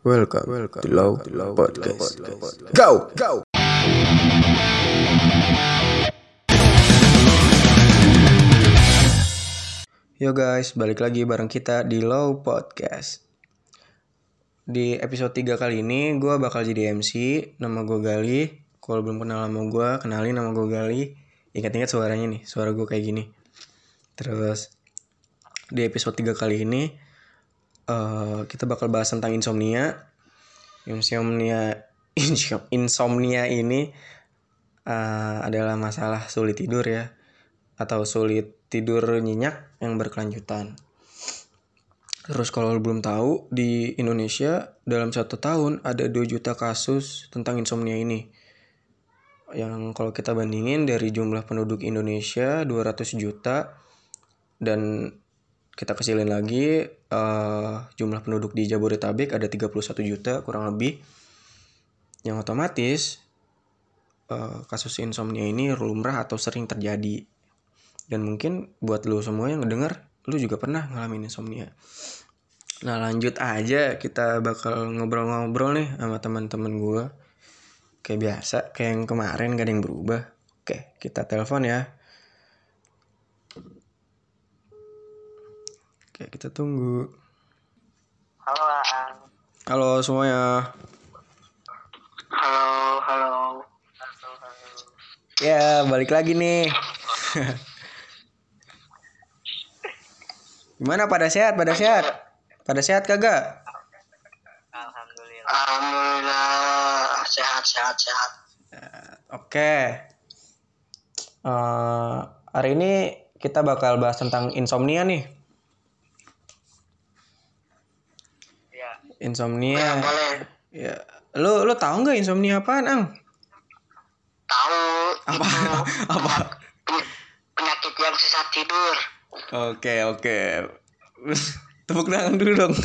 Welcome, welcome to Low Podcast. Go, go. Yo guys, balik lagi bareng kita di Low Podcast. Di episode 3 kali ini gue bakal jadi MC, nama gue Gali. Kalau belum kenal nama gue, kenalin nama gue Gali. Ingat-ingat suaranya nih, suara gue kayak gini. Terus di episode 3 kali ini eh, kita bakal bahas tentang insomnia. Insomnia insomnia ini eh, adalah masalah sulit tidur ya atau sulit tidur nyenyak yang berkelanjutan. Terus kalau belum tahu di Indonesia dalam satu tahun ada 2 juta kasus tentang insomnia ini. Yang kalau kita bandingin dari jumlah penduduk Indonesia 200 juta dan kita kecilin lagi eh, jumlah penduduk di Jabodetabek ada 31 juta kurang lebih. Yang otomatis eh, kasus insomnia ini lumrah atau sering terjadi. Dan mungkin buat lo semua yang ngedenger, lo juga pernah ngalamin insomnia. Nah lanjut aja kita bakal ngobrol-ngobrol nih sama teman-teman gue. Kayak biasa, kayak yang kemarin gak ada yang berubah. Oke, kita telepon ya. Oke, kita tunggu. Halo Aan. Halo semuanya. Halo, halo. Halo, halo. Ya, balik lagi nih. Gimana pada sehat? Pada sehat? Pada sehat kagak? Alhamdulillah. Alhamdulillah sehat sehat sehat. Oke. Eh, hari ini kita bakal bahas tentang insomnia nih. Insomnia. boleh. Ya, lu lu tahu nggak insomnia apaan, Ang? Tahu Apa? itu Apa? pen- penyakit yang susah tidur. Oke, oke. Tepuk tangan dulu dong.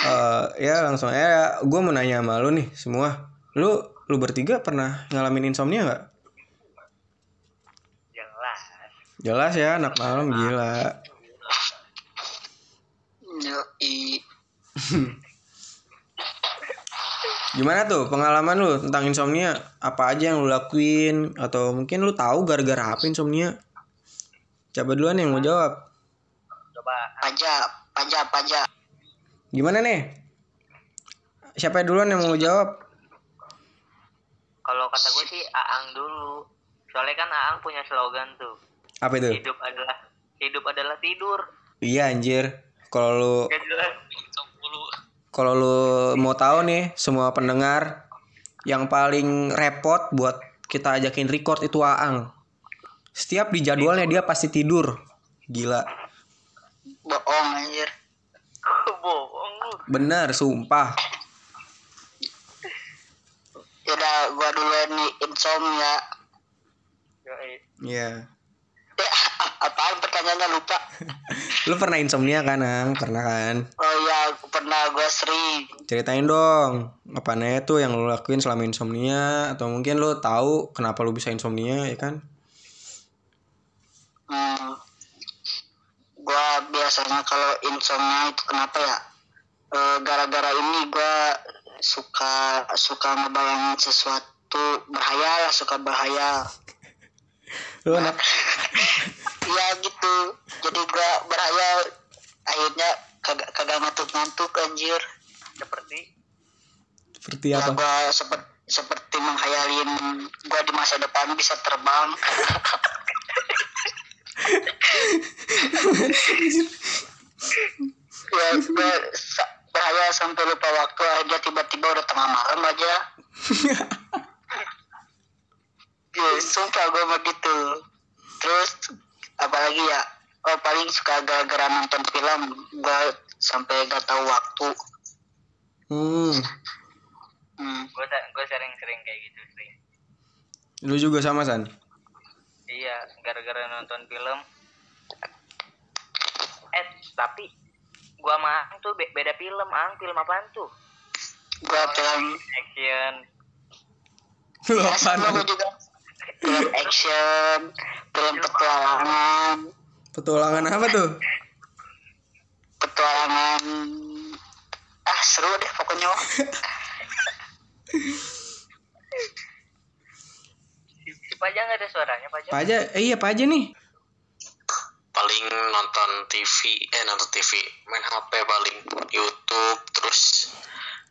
Eh, ya langsung aja. Gue mau nanya sama lu nih semua. Lu lu bertiga pernah ngalamin insomnia nggak? Jelas. Jelas ya, anak malam gila. Gimana tuh pengalaman lu tentang insomnia? Apa aja yang lu lakuin? Atau mungkin lu tahu gara-gara apa insomnia? Coba duluan yang mau jawab. Coba. Pajak, pajak, pajak. Gimana nih? Siapa duluan yang mau jawab? Kalau kata gue sih Aang dulu. Soalnya kan Aang punya slogan tuh. Apa itu? Hidup adalah hidup adalah tidur. Iya anjir. Kalau lu kalau lu mau tahu nih semua pendengar yang paling repot buat kita ajakin record itu Aang. Setiap di jadwalnya dia pasti tidur. Gila. Bohong anjir. Bohong lu. Bener, sumpah. Yaudah, gua duluan nih insomnia. Yoi. Iya. Eh, apaan pertanyaannya lupa? Lu pernah insomnia kan, Ang? Pernah kan? Oh iya, aku pernah gua sering. Ceritain dong, apa nih tuh yang lu lakuin selama insomnia atau mungkin lu tahu kenapa lu bisa insomnia ya kan? Hmm. Gua biasanya kalau insomnia itu kenapa ya? Eh, gara-gara ini gua suka suka ngebayangin sesuatu berhayal, suka berhayal. Lu anak Iya gitu. Jadi gua berhayal akhirnya kagak kagak ngantuk-ngantuk anjir. Seperti seperti Ya apa? gua seperti seperti menghayalin gua di masa depan bisa terbang. ya gue sa- berhayal sampai lupa waktu aja tiba-tiba udah tengah malam aja ya, sumpah gue begitu terus apalagi ya oh paling suka gara-gara nonton film gue sampai gak tahu waktu Hmm, hmm. gue gue sering-sering kayak gitu sering. lu juga sama San? Iya, gara-gara nonton film. Eh, tapi gua sama Aang tuh be- beda film, Aang film apaan tuh? gue film Action. Lu ya, apaan? Film action film petualangan Petualangan apa tuh? petualangan ah seru deh pokoknya Wak. Si Paja nggak ada suaranya Paja. Pak aja, eh iya Pak aja nih. paling nonton TV eh nonton TV main HP paling YouTube terus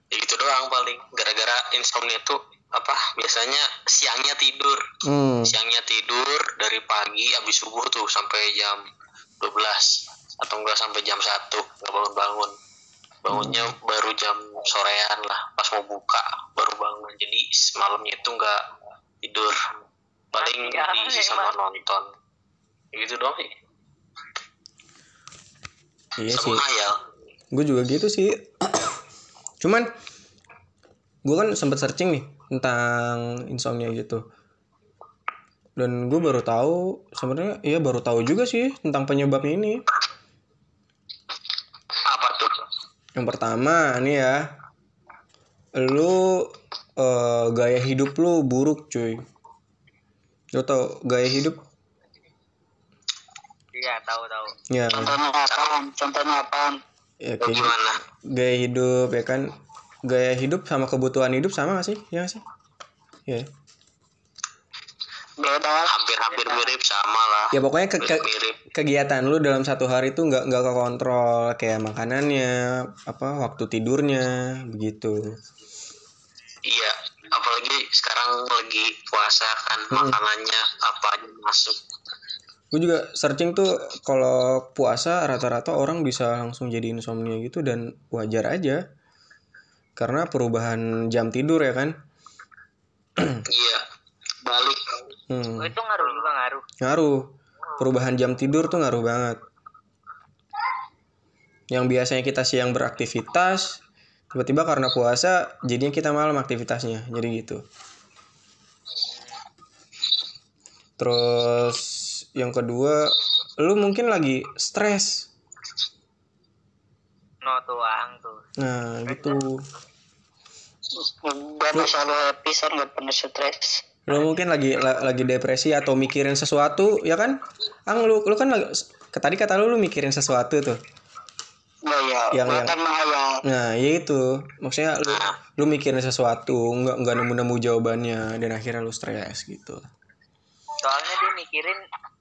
ya gitu doang paling gara-gara insomnia tuh apa biasanya siangnya tidur. Hmm. siangnya tidur dari pagi habis subuh tuh sampai jam 12 atau enggak sampai jam 1 nggak bangun-bangun. Bangunnya baru jam sorean lah pas mau buka baru bangun. Jadi malamnya itu nggak tidur. Paling aneh, diisi sama mati. nonton. Gitu doang sih. Iya sih. sama hayal Gue juga gitu sih. Cuman gue kan sempet searching nih tentang insomnia gitu. Dan gue baru tahu sebenarnya iya baru tahu juga sih tentang penyebabnya ini. apa tuh Yang pertama nih ya, lu eh, gaya hidup lu buruk cuy. Lu tau gaya hidup? Iya tahu tahu. Ya, contohnya apaan contohnya apaan ya kayak gimana gaya hidup ya kan. Gaya hidup sama kebutuhan hidup sama gak sih? Ya gak sih? Ya. beda lah hampir-hampir mirip sama lah Ya pokoknya ke, ke- kegiatan lu dalam satu hari tuh nggak nggak kekontrol kayak makanannya, apa waktu tidurnya begitu. iya apalagi sekarang lagi puasa kan makanannya apa aja masuk Gue juga searching tuh kalau puasa rata-rata orang bisa langsung jadi insomnia gitu dan wajar aja. Karena perubahan jam tidur ya kan. iya balik Hmm, Oh, itu ngaruh juga ngaruh. ngaruh. Perubahan jam tidur tuh ngaruh banget. Yang biasanya kita siang beraktivitas, tiba-tiba karena puasa jadinya kita malam aktivitasnya. Jadi gitu. Terus yang kedua, lu mungkin lagi stres. No tuang tuh. Nah, gitu. gue selalu happy san nggak pernah stres Lu mungkin lagi la- lagi depresi atau mikirin sesuatu, ya kan? Ang lu lu kan lagi, tadi kata lu lu mikirin sesuatu tuh. ya ya Yang- yang- kan menghayal Nah, ya itu. Maksudnya lu lu mikirin sesuatu, nggak nggak nemu-nemu jawabannya dan akhirnya lu stres gitu. Soalnya dia mikirin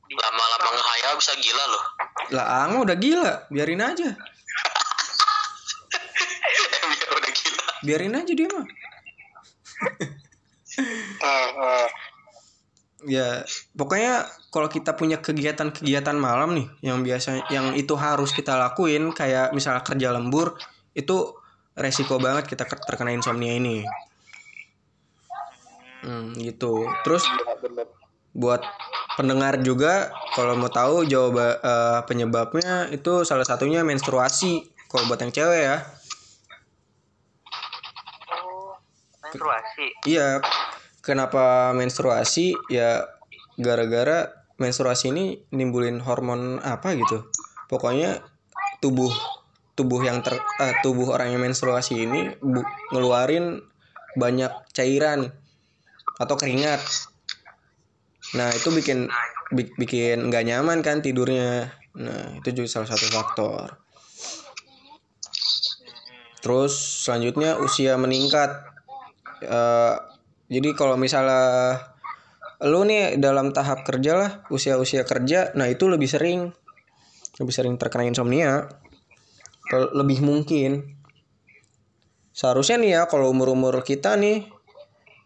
lama-lama ngehayal bisa gila loh Lah, Ang udah gila, biarin aja. Biarin aja dia mah. eh, eh. Ya, pokoknya kalau kita punya kegiatan-kegiatan malam nih yang biasa yang itu harus kita lakuin kayak misalnya kerja lembur, itu resiko banget kita ke- terkena insomnia ini. Hmm, gitu. Terus buat pendengar juga kalau mau tahu jawab eh, penyebabnya itu salah satunya menstruasi. Kalau buat yang cewek ya. oh, menstruasi. Iya, kenapa menstruasi? Ya gara-gara menstruasi ini nimbulin hormon apa gitu. Pokoknya tubuh tubuh yang ter eh, tubuh orang yang menstruasi ini bu- ngeluarin banyak cairan atau keringat. Nah, itu bikin bi- bikin nggak nyaman kan tidurnya. Nah, itu juga salah satu faktor. Terus selanjutnya usia meningkat. Eh, jadi kalau misalnya lu nih dalam tahap kerja lah, usia-usia kerja, nah itu lebih sering lebih sering terkena insomnia. Lebih mungkin. Seharusnya nih ya kalau umur-umur kita nih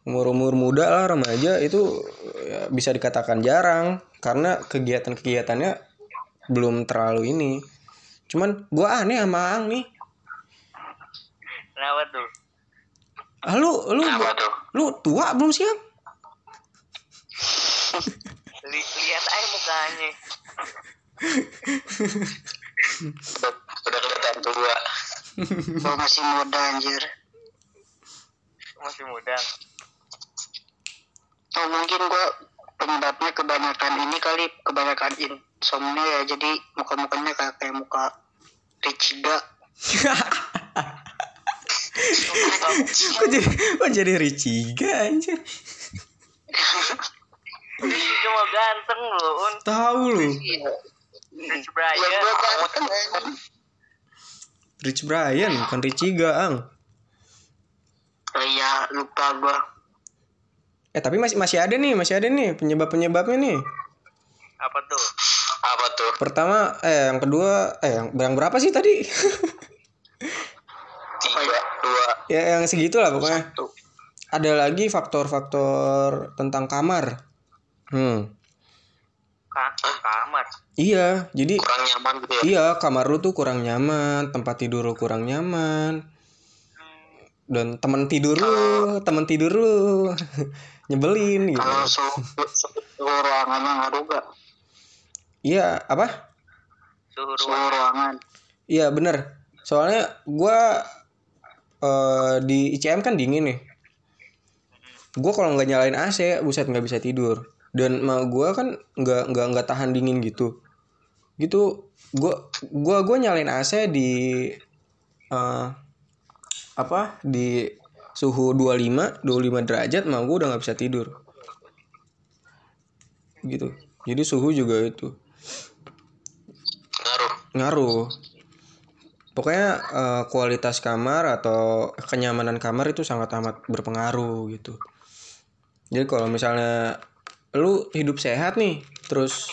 umur-umur muda lah remaja itu ya, bisa dikatakan jarang karena kegiatan-kegiatannya belum terlalu ini. Cuman gua aneh sama Ang nih. Kenapa tuh? Ah, lu lu apa tuh lu tua belum siap? Li- lihat aja mukanya. udah, udah kelihatan tua gue masih muda anjir Masih muda. oh mungkin gue penyebabnya kebanyakan ini kali kebanyakan insomnia ya jadi muka-mukanya kayak kayak muka Richiga kok jadi kok jadi Richiga anjir? Dia cuma ganteng loh, Un. Tahu lu. Rich ya Brian. anjing. Rich Brian bukan Richie Gaang Oh iya, lupa gua. eh tapi masih masih ada nih masih ada nih penyebab penyebabnya nih Apa tuh? apa tuh pertama eh yang kedua eh yang, yang berapa sih tadi tiga dua ya yang segitu lah pokoknya Tuh. ada lagi faktor-faktor tentang kamar hmm Ka kamar. iya jadi kurang nyaman gitu ya iya kamar lu tuh kurang nyaman tempat tidur lu kurang nyaman dan teman tidur lu teman tidur lu nyebelin gitu Kalau suhu, ruangannya ngaruh gak? iya apa Suhu Suhu ruang. ruangan. iya bener soalnya gua eh, di ICM kan dingin nih. Gua kalau nggak nyalain AC buset nggak bisa tidur. Dan ma gua kan nggak nggak nggak tahan dingin gitu. Gitu gua gua gua nyalain AC di eh, apa di suhu 25 25 derajat mah gua udah nggak bisa tidur. Gitu. Jadi suhu juga itu. Ngaruh. Ngaruh pokoknya eh, kualitas kamar atau kenyamanan kamar itu sangat amat berpengaruh gitu jadi kalau misalnya lu hidup sehat nih terus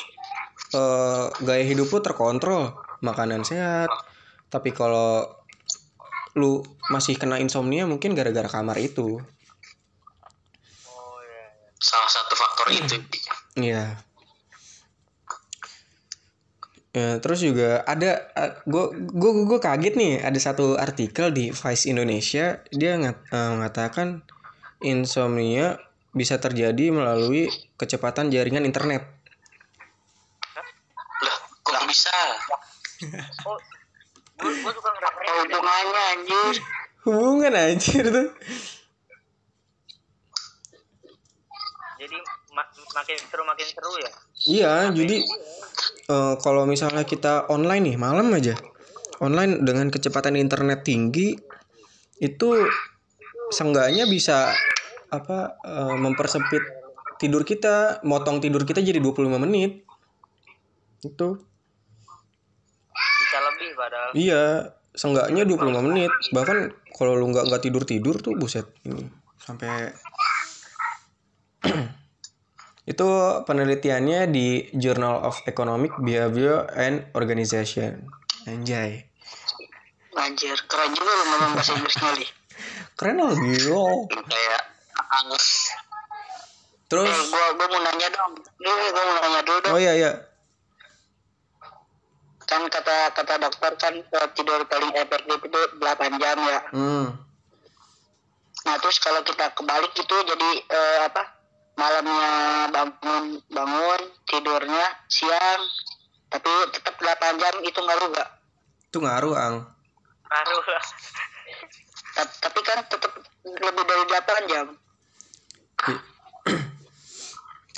eh, gaya hidup lu terkontrol makanan sehat tapi kalau lu masih kena insomnia mungkin gara-gara kamar itu Oh iya. salah satu faktor itu Iya. Ya, terus juga ada gue gue gue kaget nih ada satu artikel di Vice Indonesia dia ngat- eh, mengatakan insomnia bisa terjadi melalui kecepatan jaringan internet. lah kok bisa Oh, gua, gua suka ngerasa hubungannya anjir? Hubungan anjir tuh. jadi makin seru makin seru ya. Iya, jadi eh, kalau misalnya kita online nih malam aja, online dengan kecepatan internet tinggi itu seenggaknya bisa apa eh, mempersempit tidur kita, motong tidur kita jadi 25 menit. Itu. Bisa lebih padahal. Iya, seenggaknya 25 menit. Bahkan kalau lu nggak nggak tidur-tidur tuh buset ini sampai itu penelitiannya di Journal of Economic Behavior and Organization. Anjay. Anjir, keren juga lu ngomong bahasa Inggrisnya li. Keren loh gila. kayak angus Terus Eh, gua gua mau nanya dong. Ini gua mau nanya dulu dong. oh iya iya. Kan kata kata dokter kan eh, tidur paling efektif itu 8 jam ya. Hmm. Nah, terus kalau kita kebalik gitu jadi eh, apa? Malamnya bangun bangun, tidurnya siang. Tapi tetap 8 jam itu ngaruh gak? Itu ngaruh, Ang. Ngaruh lah. Tapi kan tetap lebih dari 8 jam.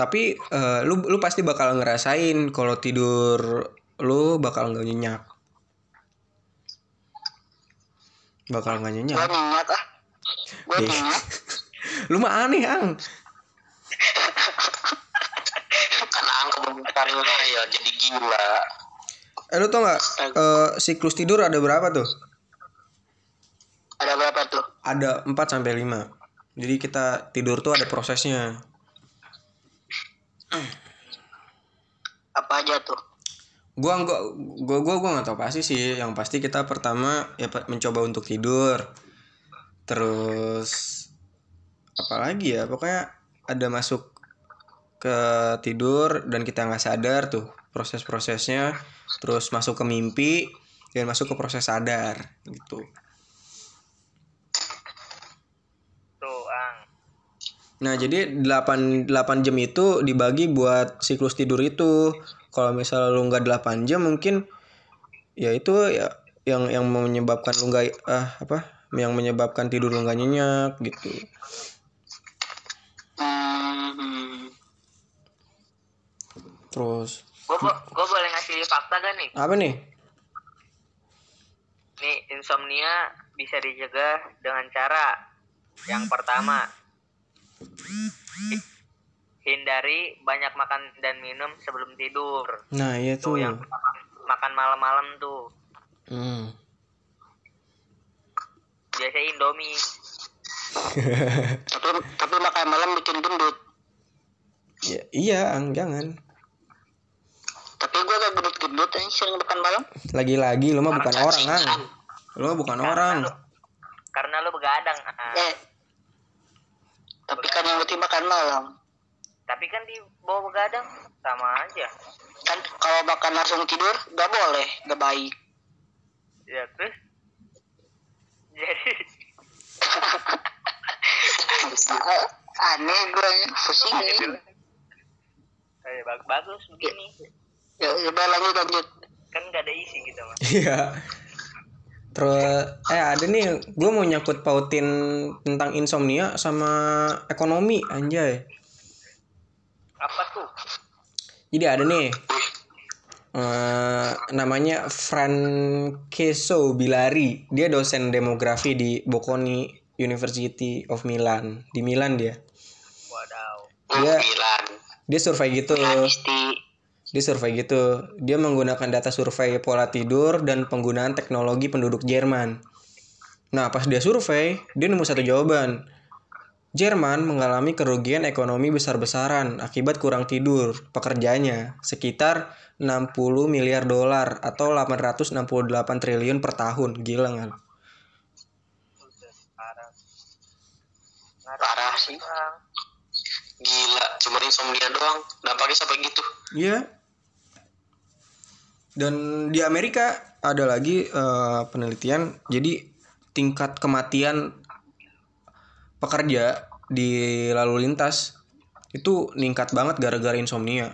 Tapi eh, lu lu pasti bakal ngerasain kalau tidur lu bakal nggak nyenyak. Bakal nggak nyenyak. Gua nyenyak ah. Gua Iya. nyenyak. Lu mah aneh, Ang. Karirnya ya jadi gila Eh lu tau nggak eh, siklus tidur ada berapa tuh? Ada berapa tuh? Ada 4 sampai 5. Jadi kita tidur tuh ada prosesnya. Apa aja tuh? Gua gua gua gua gua nggak tahu pasti sih. Yang pasti kita pertama ya mencoba untuk tidur. Terus apalagi ya pokoknya ada masuk ke tidur dan kita nggak sadar tuh proses-prosesnya terus masuk ke mimpi dan masuk ke proses sadar gitu Tuh, Ang. Nah, jadi 8, 8 jam itu dibagi buat siklus tidur itu. Kalau misalnya lu nggak 8 jam mungkin ya itu ya yang yang menyebabkan lu nggak ah apa? Yang menyebabkan tidur lu nggak nyenyak gitu. Terus gua boleh ngasih fakta gak nih? apa nih? Nih, insomnia bisa dicegah dengan cara yang pertama hindari banyak makan dan minum sebelum tidur. Nah, iya Tuh tuh. yang makan malam-malam tuh. Hmm. biasa Indomie tapi tapi makan malam bikin gendut Ya, iya, Ang, jangan. Tapi gue gak gendut gendut aja sering makan malam. Lagi-lagi lu mah bukan orang, Ang. cacingan. Lu mah bukan Karena orang. lu- karena lu begadang ah. eh tapi kan yang penting makan malam. Tapi kan di bawah begadang sama aja. Kan kalau makan langsung tidur gak boleh gak baik. Ya terus? Jadi aneh gue pusing gitu nih Eh, bag- bagus begini ya udah lanjut lanjut kan gak ada isi gitu mas Iya. Terus eh ada nih, gue mau nyangkut pautin tentang insomnia sama ekonomi anjay. apa tuh Jadi ada nih eh namanya Francesco Bilari. Dia dosen demografi di Bocconi University of Milan. Di Milan dia. wadaw Iya. Milan. Dia survei gitu. Misti Dia survei gitu. Dia menggunakan data survei pola tidur dan penggunaan teknologi penduduk Jerman. Nah, pas dia survei, dia nemu satu jawaban. Jerman mengalami kerugian ekonomi besar-besaran akibat kurang tidur pekerjanya sekitar 60 miliar dolar atau 868 triliun per tahun. Gila nggak? parah sih. Gila, cuma insomnia doang. Dampaknya sampai gitu. Iya. Dan di Amerika ada lagi eh, penelitian, jadi tingkat kematian pekerja di lalu lintas itu ningkat banget gara-gara insomnia.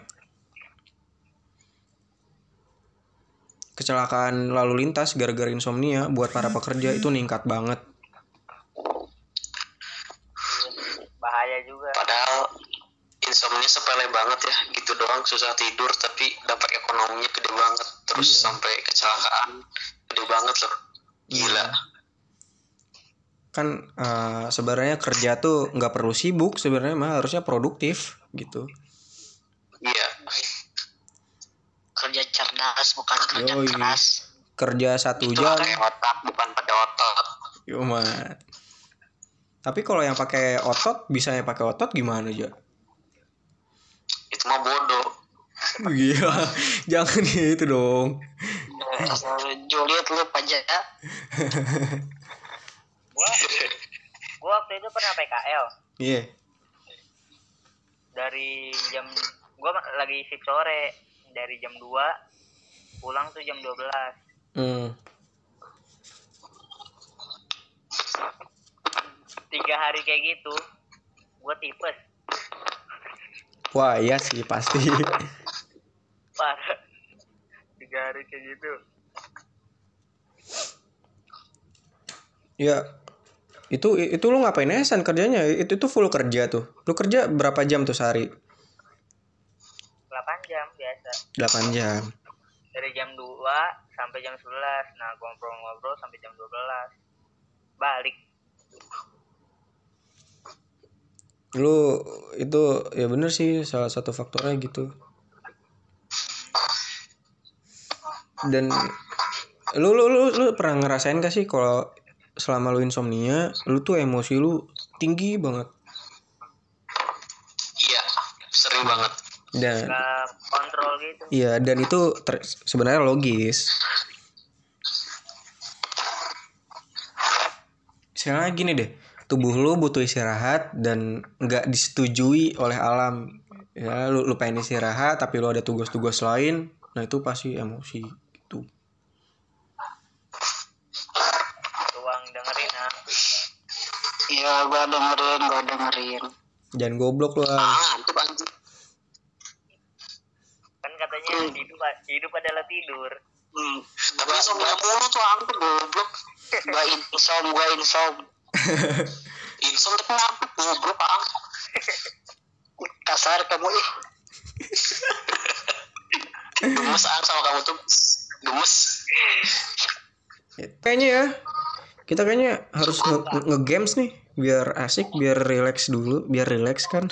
Kecelakaan lalu lintas gara-gara insomnia buat para pekerja itu ningkat banget. bahaya juga Padahal sepele banget ya. Gitu doang susah tidur tapi dampak ekonominya gede banget. Terus Iya. sampai kecelakaan gede banget loh. Gila. Kan eh, sebenarnya kerja tuh nggak perlu sibuk, sebenarnya mah harusnya produktif gitu. Iya. kerja cerdas bukan kerja Yoi. keras Kerja satu Itu jam. pakai otak bukan pakai otot. Cuma. Tapi kalau yang pakai otot, bisanya pakai otot gimana aja? Itu mah bodoh. Gila, jangan gitu dong. Eh, Juliet lu pajak gua gua waktu itu pernah PKL Iya. dari jam gua lagi shift sore dari jam 2 pulang tuh jam 12 Hmm. tiga hari kayak gitu gua tipes Wah, iya sih pasti. parah tiga hari kayak gitu ya. Itu itu lu ngapain esan kerjanya? Itu itu full kerja tuh. Lu kerja berapa jam tuh sehari? 8 jam biasa 8 jam. dari jam 2 sampai jam 11 nah ngobrol-ngobrol sampai jam 12 balik Lu itu ya bener sih salah satu faktornya gitu. Dan lu lu lu, lu pernah ngerasain gak sih kalau selama lu insomnia, lu tuh emosi lu tinggi banget. Iya, sering banget. Dan kontrol gitu Iya, dan itu ter- sebenarnya logis. Sekarang gini deh, tubuh lu butuh istirahat dan nggak disetujui oleh alam. Ya, lu, lu pengen istirahat tapi lu ada tugas-tugas lain, nah itu pasti emosi gitu. ruang dengerin ah Iya, gua dengerin, gua dengerin. Jangan goblok lu. Ang. Ah, itu anjing. kan katanya hidup hidup adalah tidur Hmm. Tapi insomnia mulu tuh angkut goblok. Gua insom, gua insom. Insom tapi ngapuk goblok. Kasar kamu ih. Gemes ang sama kamu tuh. Gemes. Kayaknya ya, kita kayaknya harus nge- nge- nge-games nih biar asik, biar relax dulu, biar relax kan.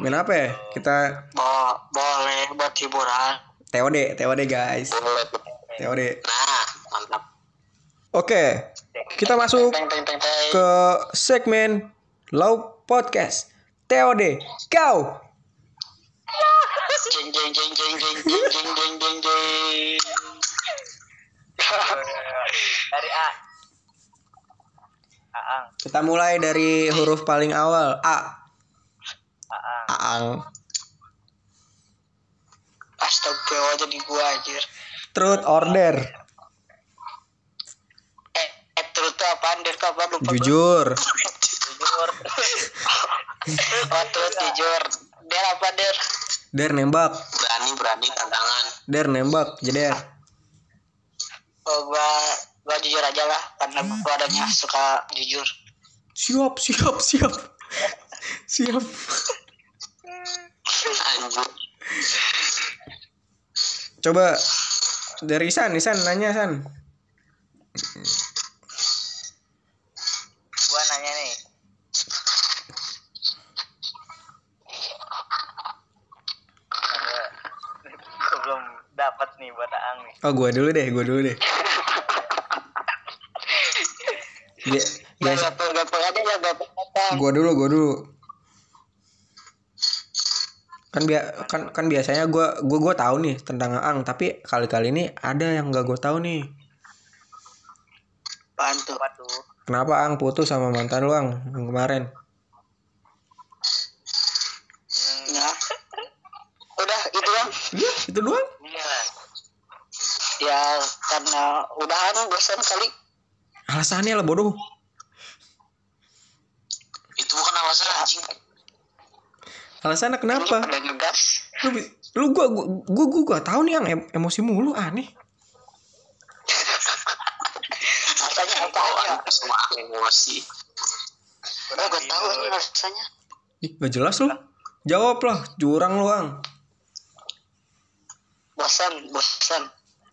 Main apa ya? Kita Bo boleh buat hiburan. TOD, TOD guys. Boleh. TOD. Nah, mantap. Oke, kita masuk ke segmen Low Podcast. TOD, kau. Jeng jeng jeng jeng jeng jeng jeng jeng jeng jeng. Dari A. Aang. Kita mulai dari huruf paling awal A. Aang. Aang. Astagfirullah jadi gua anjir. Truth order. Tuh apaan? Der tuh apa? Lupa. Jujur. Jujur. Oh, terus jujur. Der apa der? Der nembak. berani berani tantangan Der nembak. Jeder. Oh, gua gua jujur aja lah karena gua adanya suka jujur. Siap, siap, siap. Siap. anjir Coba dari San, San nanya San. Nanya nih. Gua belum dapat nih buat Aang nih. Oh, gua dulu deh, gua dulu deh. Bi- Guys, ya apa? gua dulu, gua dulu. Kan bia kan kan biasanya gua gua gua tahu nih tentang Aang, tapi kali-kali ini ada yang gak gua tahu nih. Apaan tuh? Apa tuh? Kenapa Ang putus sama mantan lu Ang yang kemarin? Ya. Udah itu kan? Iya, itu doang. iya. Ya karena udahan bosan kali. Alasannya lah bodoh. itu bukan alasan anjing Alasannya kenapa? Ngegas. Lu lu gua gua gua, gua, gua tahu nih yang em- emosi mulu aneh. Rasanya apa ya? semua emosi Udah gue tahu ini rasanya. Ih, gak jelas lu. Jawab lah, jurang lu Ang. Bosan, bosan.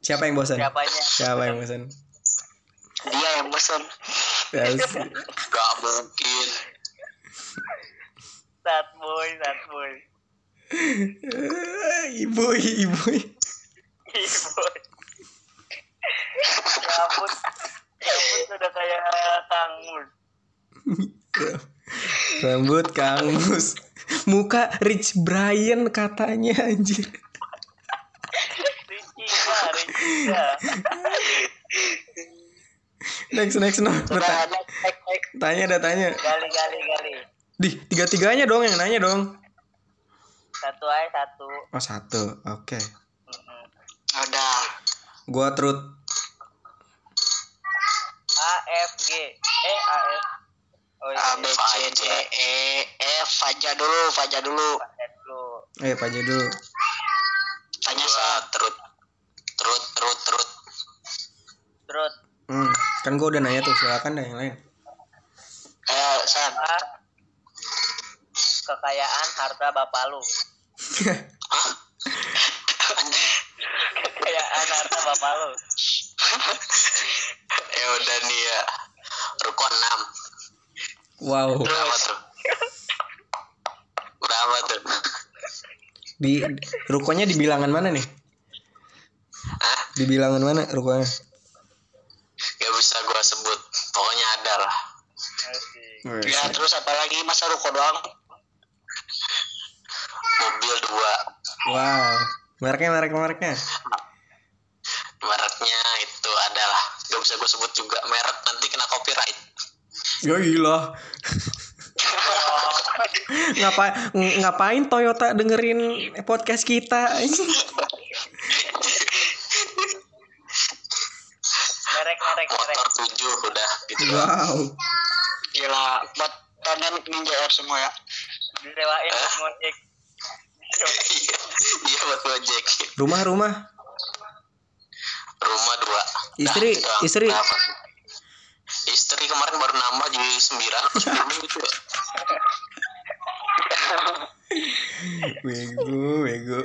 Siapa yang bosan? Siapanya? Siapa yang bosan? Dia yang bosan. Ya, gak mungkin Sad boy, sad boy. ibu, ibu. Boy. Ya ampun sudah kayak kangus rambut kangus muka Rich Brian katanya anjir. Next next no next, tanya ada tanya. Gali gali gali. Di tiga tiganya dong yang nanya dong. Satu aja satu. Oh satu. Oke. Okay. ada. Gua terus. A F G E A F Oh iya, A B C D E F Faja dulu, Faja dulu. Pakai dulu. Eh, Pak dulu. Tanya sa. terut terut terut terut Terus Hmm, kan gua udah nanya tuh, silakan dah yang lain. Ayo San. Kekayaan harta bapak lu. Kekayaan harta bapak lu. ya udah ya ruko 6 Wow. berapa tuh berapa tuh Di rukonya di bilangan mana nih? Hah? Di bilangan mana rukonya? gak bisa gua sebut pokoknya ada lah Asik. Ya terus apa lagi masa ruko doang? mobil dua Wow. Mereknya merek mereknya. mereknya bisa gue sebut juga merek nanti kena copyright Ya gila. ngapain ngapain Toyota dengerin podcast kita? Merek, merek, merek. motor tujuh udah gitu wow. Gila, buat kalian ninja air semua ya. Buat ngojek. iya buat gojek Rumah-rumah. rumah dua Istri- Dah, doang. istri. Tuh? istri kemarin baru nambah jadi sembilan gitu. Bego, bego.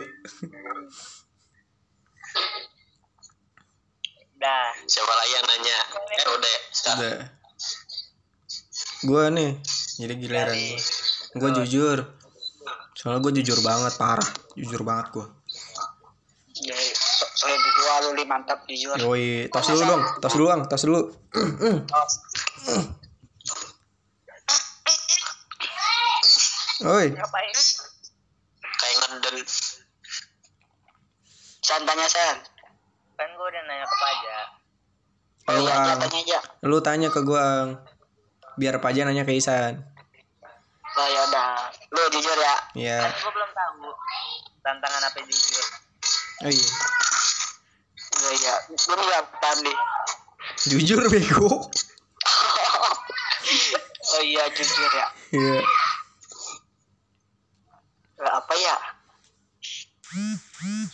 Dah. siapa lagi yang nanya eh udah sekarang Udah. Gua nih, jadi giliran gua. Gua jujur. Soalnya gue jujur banget, parah. Jujur banget gua. So soalnya gua lu li mantap jujur Yoi, tos dulu dong, tos dulu ang, tos dulu. Oi, Ngapain? kayak ngeden san tanya san Kan gue udah nanya ke Paja. Lu, iya Ang. tanya aja lu tanya ke gua ang. Biar Paja nanya ke Isan. oh ya udah lu jujur ya Ya, Kan gue belum tahu tantangan apa jujur. oh iya. Oh iya. Lu nih apa nih Jujur bego. oh iya jujur ya. Iya. Lah, apa ya?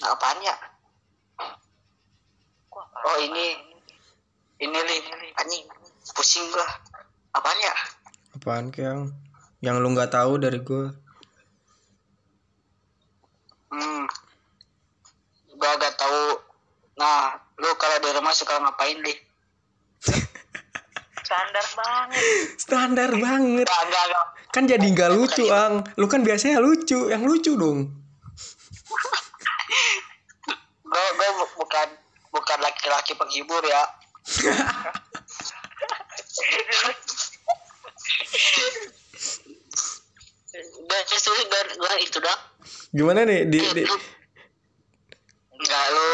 Nah, apaan ya? Oh ini. Ini li. Anjing pusing gua. Apaan ya? Apaan yang yang lu nggak tahu dari gua? hmm. Gua agak tahu nah lu kalau di rumah suka ngapain li Standar banget. Standar banget. enggak enggak enggak Kan jadi nggak lucu ang. Lu kan biasanya lucu, yang lucu dong. gua gua bu- bukan bukan laki-laki penghibur ya Gak justru gua itu dong Gimana nih di, di Enggak lu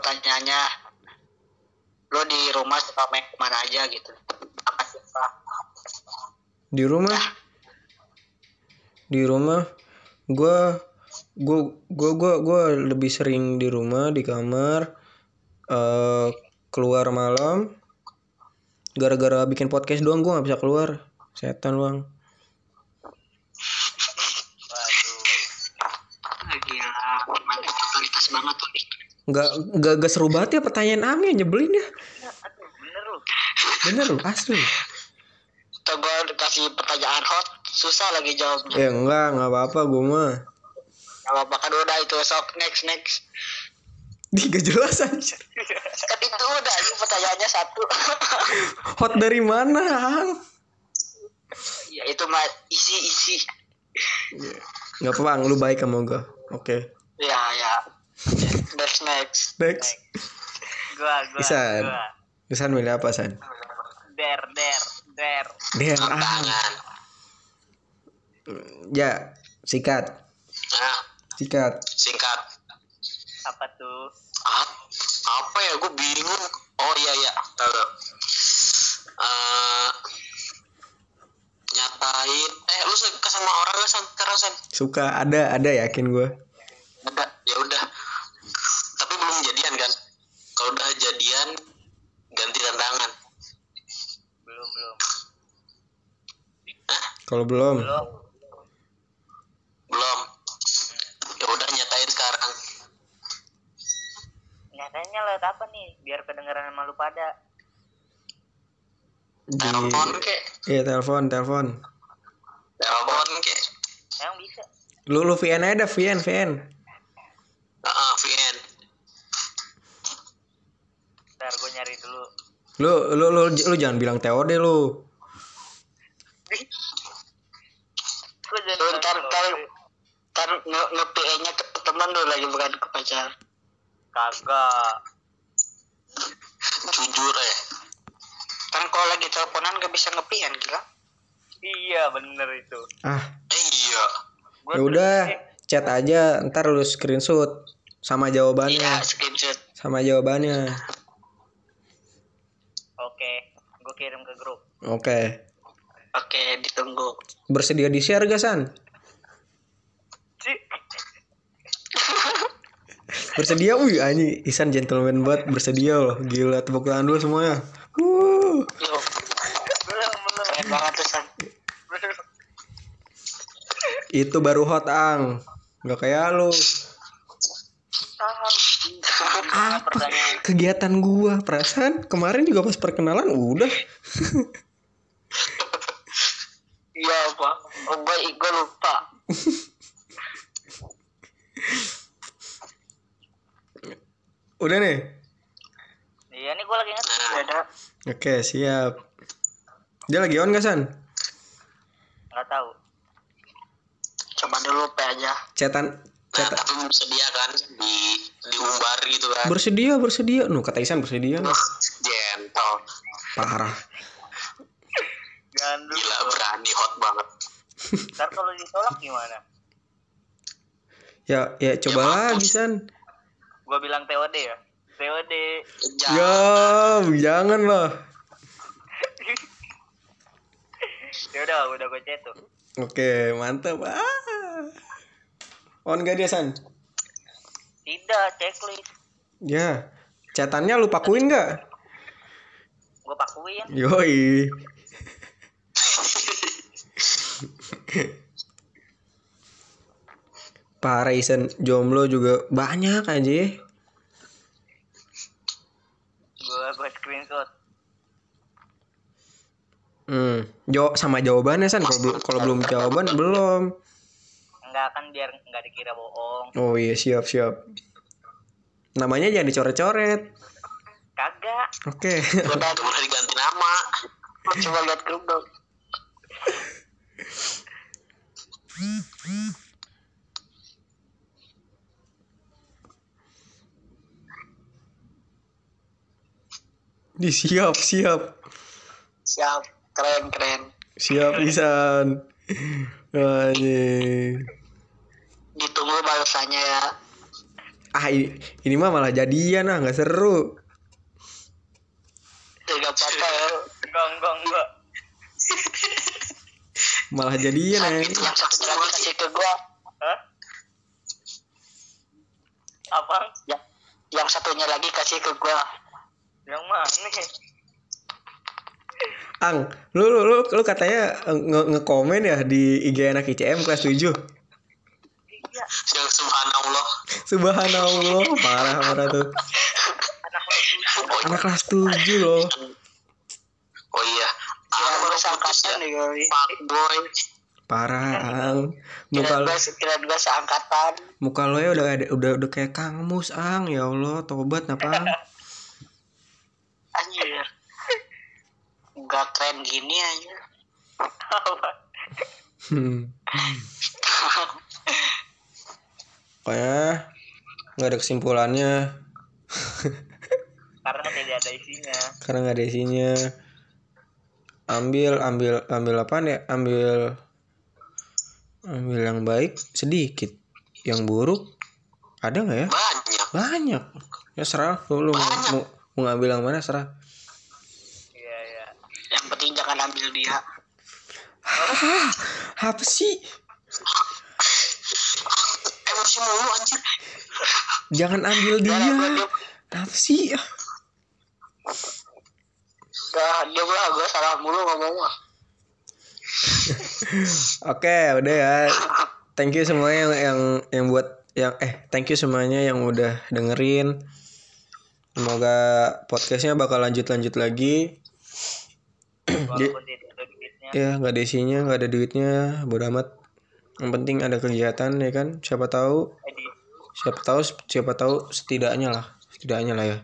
pertanyaannya lu di rumah suka main ke mana aja? Gitu. Apa sih Pak? di rumah? Di rumah? Gua gua gua gua lebih sering di rumah di kamar eh keluar malam. Gara-gara bikin podcast doang gua nggak bisa keluar. Setan bang nggak nggak nggak seru banget ya pertanyaan Ami nyebelin ya. Bener lu. bener loh asli. Tuh gue kasih pertanyaan hot susah lagi jawabnya. Ya enggak nggak apa-apa gua mah. Gak apa-apa kan udah itu sok next next. Di gak jelas aja kan itu udah ini pertanyaannya satu. Hot dari mana Ang? ya itu mah isi isi nggak apa-apa lu baik sama gua. Oke. Ya ya next. Next. Next. Gua, gua, Isan. gua. Kesan milih apa San? Der, der, der. Der. Ang. tangan. Ya, sikat, nah sikat. singkat Apa tuh? Ap- apa ya? Gue bingung. Oh iya iya. Tahu Eh, nyatain. Eh lu suka sama orang gak san? Sekarang san? Suka. Ada, ada yakin gue. ada. Ya udah belum jadian kan kalau udah jadian ganti tantangan Belum, belum. Hah? Kalau belum, Belum. belum ya udah nyatain sekarang Nyatanya lewat apa nih? Biar kedengeran sama lu pada. di telepon kek Iya, telepon, telepon. telepon kek Emang bisa? Lu lu VN aja dah, VN, VN. ah VN Ntar gue nyari dulu. Lu lu lu, lu jangan bilang TOD lu. Lu ntar ntar ntar nge nge nya ke teman lu lagi bukan ke pacar Kagak. jujur ya kan kalau lagi teleponan gak bisa nge PA gila Iya, bener itu. Ah, eh, iya ya udah, chat aja, ntar lu screenshot sama jawabannya, iya screenshot sama jawabannya. Oke, gue kirim ke grup. Oke. oke ditunggu Bersedia di share gak, San? Bersedia, wih, ini Isan gentleman banget, bersedia loh. Gila, tepuk tangan dulu semuanya. Wuh. Yo, Belum, belum. keren banget tuh san belum. Itu baru hot, Ang. Gak kayak lu. Apa Pertanyaan. kegiatan gua? Perasaan kemarin juga pas perkenalan udah. iya apa oh gue gue lupa Udah nih. Iya nih gue lagi ngetik. udah Oke, siap. Dia lagi on gak, San? Nggak tahu. coba dulu PA aja Chatan nah Cata- tapi bersedia kan di diumbar gitu kan bersedia bersedia nuh kata Isan bersedia nih. gentle parah Gandul. gila berani hot banget Ntar kalau ditolak gimana? ya ya coba lagi San Gua bilang TOD ya. TOD. jangan ya jangan lah Ya udah, udah gue chat tuh. oke mantap ah. On gak dia San Tidak, checklist. ya catatannya lu pakuin nggak Gue pakuin. yoi Parah Isan jomblo juga banyak aja. Gue gue screenshot. Hmm, jawab sama jawabannya San. Kalau belum kalau belum jawaban belum. Enggak kan biar enggak dikira bohong. Oh iya siap siap. Namanya jangan dicoret-coret. Kagak. Oke. udah udah diganti nama Coba lihat grup dong. Di siap siap Siap, keren keren. siap Isan. Anjing. Ditunggu balasannya ya. Ah ini, ini mah malah jadian ah nggak seru. Ya gak apa-apa ya. Enggak, enggak, enggak. Malah jadian ya. Yang satu lagi kasih ke gua. Hah? Apa? Ya, yang satunya lagi kasih ke gua. Yang mana? Ang, lu lu lu, lu katanya eh, nge ngekomen ya di IG anak ICM kelas 7 Iya. yang subhanallah Subhanallah, parah parah tuh. Anak oh, kelas 7 loh. oh iya ah, seangkatan ya nih fuck boy Parah, Ang. Muka kira gua seangkatan. muka lu ya udah ada udah udah kayak Kang Mus, Ang. Ya Allah, tobat napa? Ang? Anjir. Gak keren gini aja. apa? Hmm. Pokoknya nggak ada kesimpulannya Karena tidak ada isinya. karena nggak ada isinya. Ambil ambil ambil apa ya? Ambil ambil yang baik sedikit, yang buruk ada nggak ya? banyak Banyak. Ya serah lu, lu mau, mau, mau ngambil yang mana serah. Iya, iya. Yang penting jangan ambil dia. Hah, apa sih? Mulu anjir Jangan ambil dia. Apa sih? Gak, dia lah gue salah mulu ngomong mah. Oke, udah ya. Thank you semuanya yang yang yang buat yang eh thank you semuanya yang udah dengerin. Semoga podcastnya bakal lanjut-lanjut lagi. Ya, nggak ada isinya, nggak ada duitnya, bodo amat. Yang penting ada kegiatan ya kan. Siapa tahu, siapa tahu, siapa tahu setidaknya lah, setidaknya lah ya.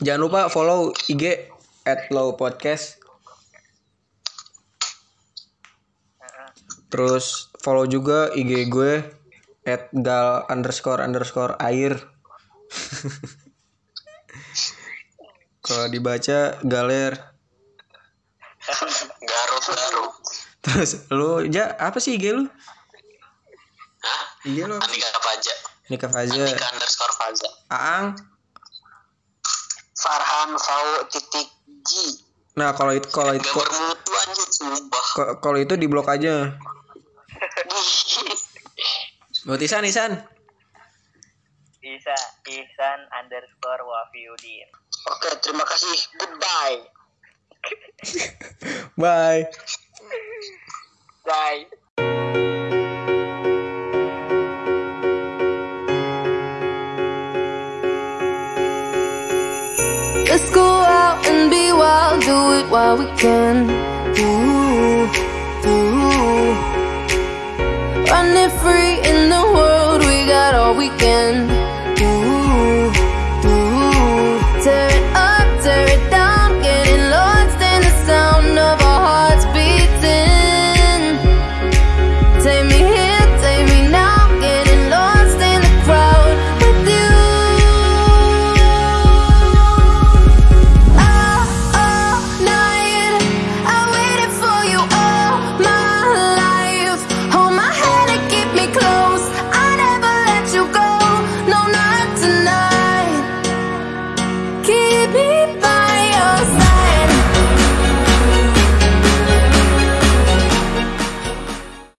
Jangan lupa follow IG at low podcast. Terus follow juga IG gue at gal underscore underscore air. Kalau dibaca galer. garut garut Terus lu ja apa sih IG lu? Hah? IG lu apa? Andika apa aja Nika Faza. Andika underscore Faza Aang. Farhan Fau titik G. Nah, kalau itu kalau itu kalau itu di blok aja. Buat Isan, Isan. Isa, Ihsan underscore Wafiudin. Oke, terima kasih. Goodbye. Bye. Bye. Let's go out and be wild, do it while we can.